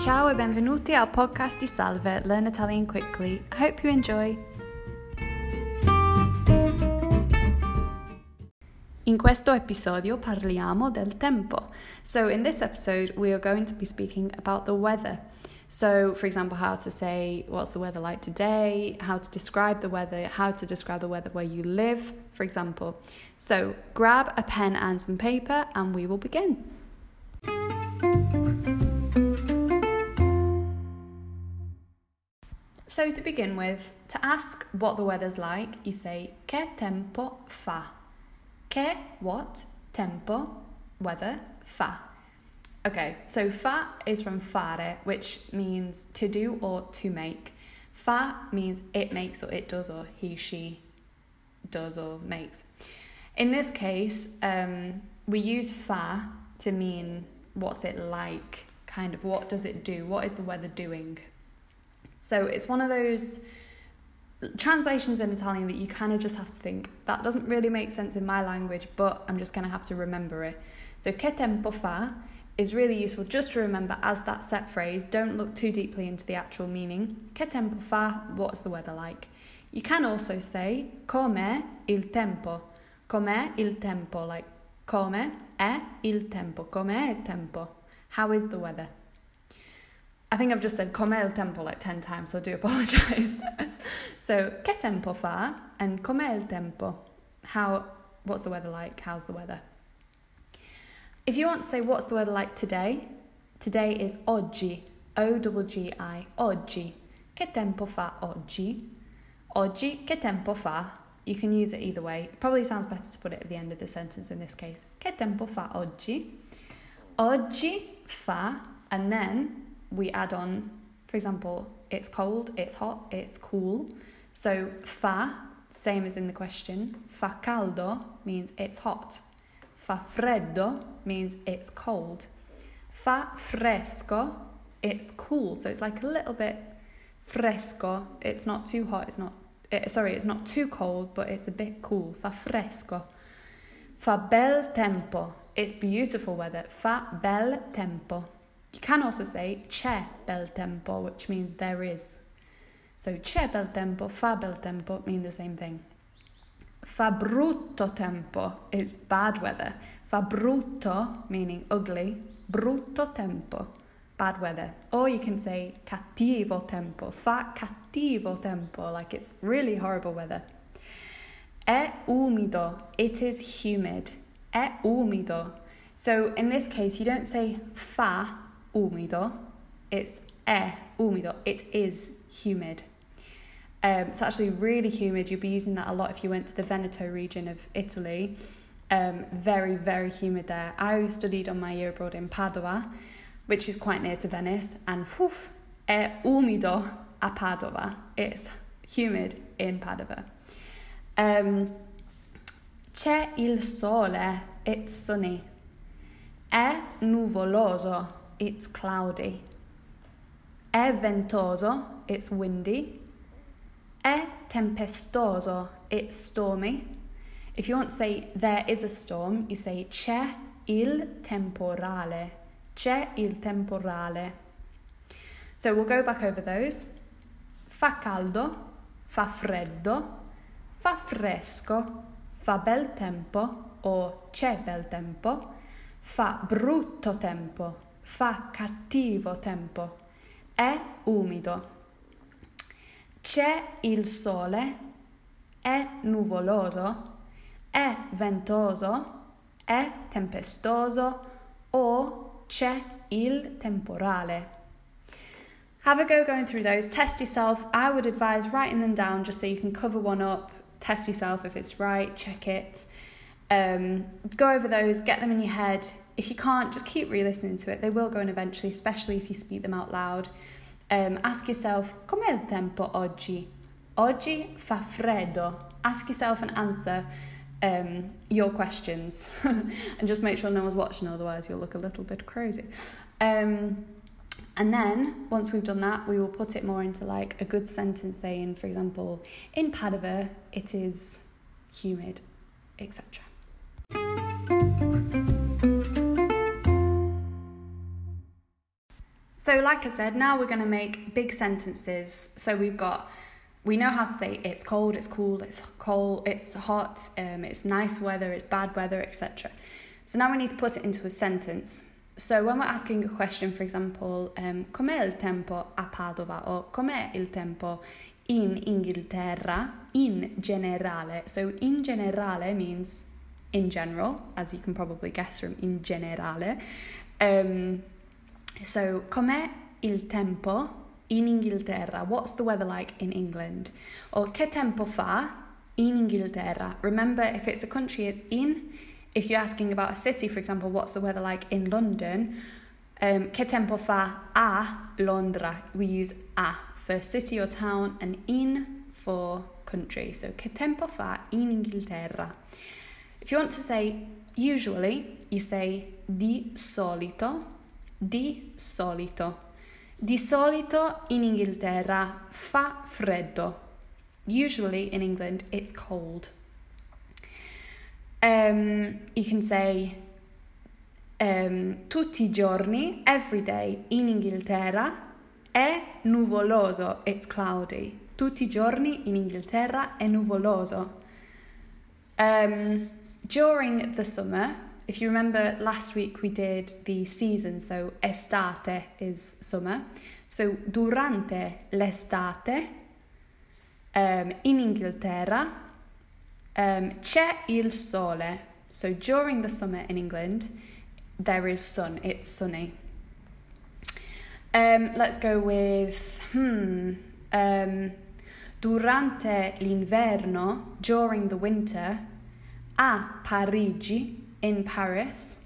Ciao e benvenuti al podcast di Salve, Learn Italian Quickly. I hope you enjoy. In questo episodio parliamo del tempo. So, in this episode, we are going to be speaking about the weather. So, for example, how to say what's the weather like today, how to describe the weather, how to describe the weather where you live, for example. So, grab a pen and some paper and we will begin. So, to begin with, to ask what the weather's like, you say Che tempo fa? Che, what? Tempo, weather, fa. Okay, so fa is from fare, which means to do or to make. Fa means it makes or it does or he, she does or makes. In this case, um, we use fa to mean what's it like, kind of what does it do, what is the weather doing. So it's one of those translations in Italian that you kind of just have to think, that doesn't really make sense in my language, but I'm just going to have to remember it. So, che tempo fa is really useful just to remember as that set phrase. Don't look too deeply into the actual meaning. Che tempo fa? What's the weather like? You can also say com'è il tempo. Com'è il tempo? Like come è il tempo. Com'è il tempo? How is the weather? I think I've just said come il tempo like 10 times, so I do apologise. so, che tempo fa and come il tempo? How, what's the weather like? How's the weather? If you want to say what's the weather like today, today is oggi, O-G-G-I, oggi. Che tempo fa oggi? Oggi, che tempo fa? You can use it either way. It probably sounds better to put it at the end of the sentence in this case. Che tempo fa oggi? Oggi fa, and then we add on, for example, it's cold, it's hot, it's cool. So fa, same as in the question, fa caldo means it's hot. Fa freddo means it's cold. Fa fresco, it's cool. So it's like a little bit fresco. It's not too hot, it's not, it, eh, sorry, it's not too cold, but it's a bit cool. Fa fresco. Fa bel tempo, it's beautiful weather. Fa bel tempo. You can also say c'è bel tempo, which means there is. So c'è bel tempo, fa bel tempo mean the same thing. Fa brutto tempo is bad weather. Fa brutto meaning ugly, brutto tempo, bad weather. Or you can say cattivo tempo, fa cattivo tempo, like it's really horrible weather. È umido, it is humid. È umido. So in this case, you don't say fa umido. It's è umido. It is humid. Um, it's actually really humid. You'd be using that a lot if you went to the Veneto region of Italy. Um, very, very humid there. I studied on my year abroad in Padua, which is quite near to Venice, and whew, è umido a Padova. It's humid in Padova. Um, c'è il sole, it's sunny. È nuvoloso, it's cloudy. È ventoso, it's windy. È tempestoso, it's stormy. If you want to say there is a storm, you say c'è il temporale. C'è il temporale. So we'll go back over those. Fa caldo, fa freddo, fa fresco, fa bel tempo o c'è bel tempo, fa brutto tempo, fa cattivo tempo, è umido. C'è il sole, è nuvoloso, è ventoso, è tempestoso o c'è il temporale. Have a go going through those. Test yourself. I would advise writing them down just so you can cover one up, test yourself if it's right, check it. Um, go over those, get them in your head. If you can't, just keep re listening to it. They will go in eventually, especially if you speak them out loud. Um, ask yourself, com'è il tempo oggi? Oggi fa freddo. Ask yourself and answer um, your questions and just make sure no one's watching, otherwise, you'll look a little bit crazy. Um, and then, once we've done that, we will put it more into like a good sentence saying, for example, in Padova, it is humid, etc. So, like I said, now we're going to make big sentences. So, we've got, we know how to say it's cold, it's cool, it's cold, it's hot, um, it's nice weather, it's bad weather, etc. So, now we need to put it into a sentence. So, when we're asking a question, for example, um, com'è il tempo a Padova or com'è il tempo in Inghilterra in generale? So, in generale means in general, as you can probably guess from in generale. Um, so, com'è il tempo in Inghilterra? What's the weather like in England? Or che tempo fa in Inghilterra? Remember, if it's a country, it's in. If you're asking about a city, for example, what's the weather like in London? Um, che tempo fa a Londra? We use a for city or town and in for country. So, che tempo fa in Inghilterra? If you want to say usually, you say di solito, di solito. Di solito in Inghilterra fa freddo. Usually in England it's cold. Um, you can say um, tutti i giorni, every day in Inghilterra è nuvoloso, it's cloudy. Tutti i giorni in Inghilterra è nuvoloso. Um, during the summer, if you remember last week we did the season, so estate is summer. So durante l'estate um, in Inghilterra um, c'è il sole. So during the summer in England, there is sun, it's sunny. Um, let's go with, hmm, um, durante l'inverno, during the winter, a Parigi, in Paris,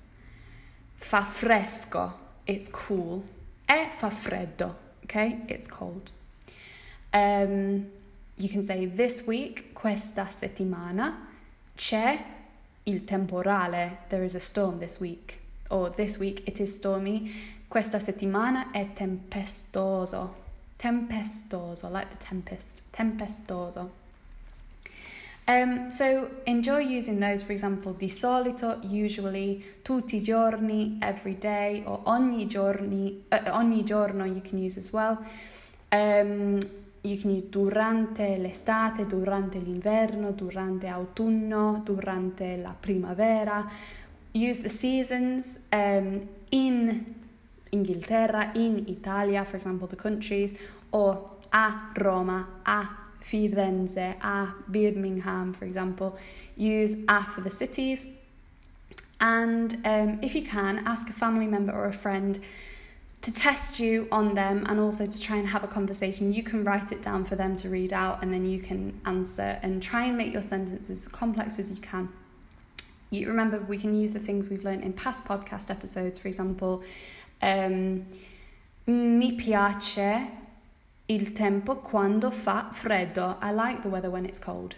fa fresco, it's cool. E fa freddo, okay? It's cold. Um, you can say this week, questa settimana, c'è il temporale, there is a storm this week. Or this week it is stormy, questa settimana è tempestoso. Tempestoso, like the tempest, tempestoso. Um, so enjoy using those, for example, di solito, usually, tutti i giorni, every day, or ogni, giorni, uh, ogni giorno you can use as well. Um, you can use durante l'estate, durante l'inverno, durante autunno, durante la primavera. Use the seasons um, in Inghilterra, in Italia, for example, the countries, or a Roma, a Firenze, a Birmingham, for example. Use a for the cities. And um, if you can, ask a family member or a friend to test you on them and also to try and have a conversation. You can write it down for them to read out and then you can answer and try and make your sentences as complex as you can. You remember, we can use the things we've learned in past podcast episodes, for example, um, mi piace il tempo quando fa freddo. I like the weather when it's cold.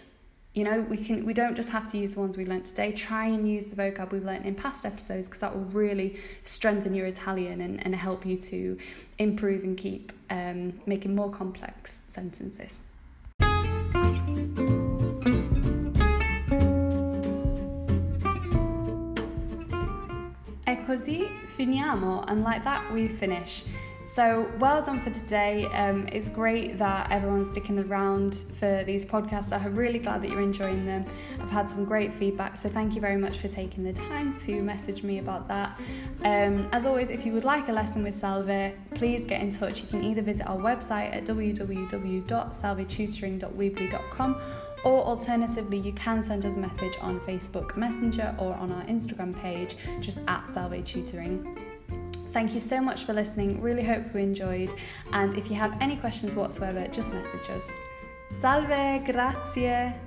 You know, we can we don't just have to use the ones we learnt today. Try and use the vocab we've learnt in past episodes because that will really strengthen your Italian and, and help you to improve and keep um, making more complex sentences. E così finiamo, and like that we finish. So, well done for today. Um, it's great that everyone's sticking around for these podcasts. I'm really glad that you're enjoying them. I've had some great feedback, so thank you very much for taking the time to message me about that. Um, as always, if you would like a lesson with Salve, please get in touch. You can either visit our website at www.salvetutoring.weebly.com or alternatively, you can send us a message on Facebook Messenger or on our Instagram page, just at Salve Tutoring. Thank you so much for listening. Really hope you enjoyed. And if you have any questions whatsoever, just message us. Salve, grazie.